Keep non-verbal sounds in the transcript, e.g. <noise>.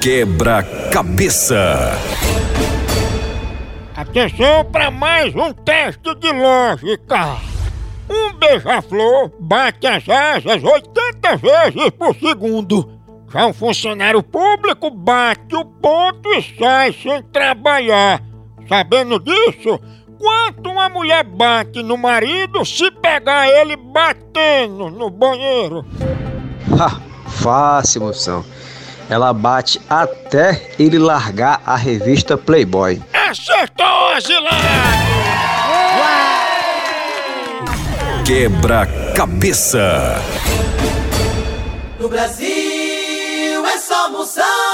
Quebra-cabeça. Atenção para mais um teste de lógica. Um beija-flor bate as asas 80 vezes por segundo. Já um funcionário público bate o ponto e sai sem trabalhar. Sabendo disso, quanto uma mulher bate no marido se pegar ele batendo no banheiro? <laughs> fácil, moção. Ela bate até ele largar a revista Playboy. Acertou, Agilado! Quebra-cabeça. No Brasil é só moção.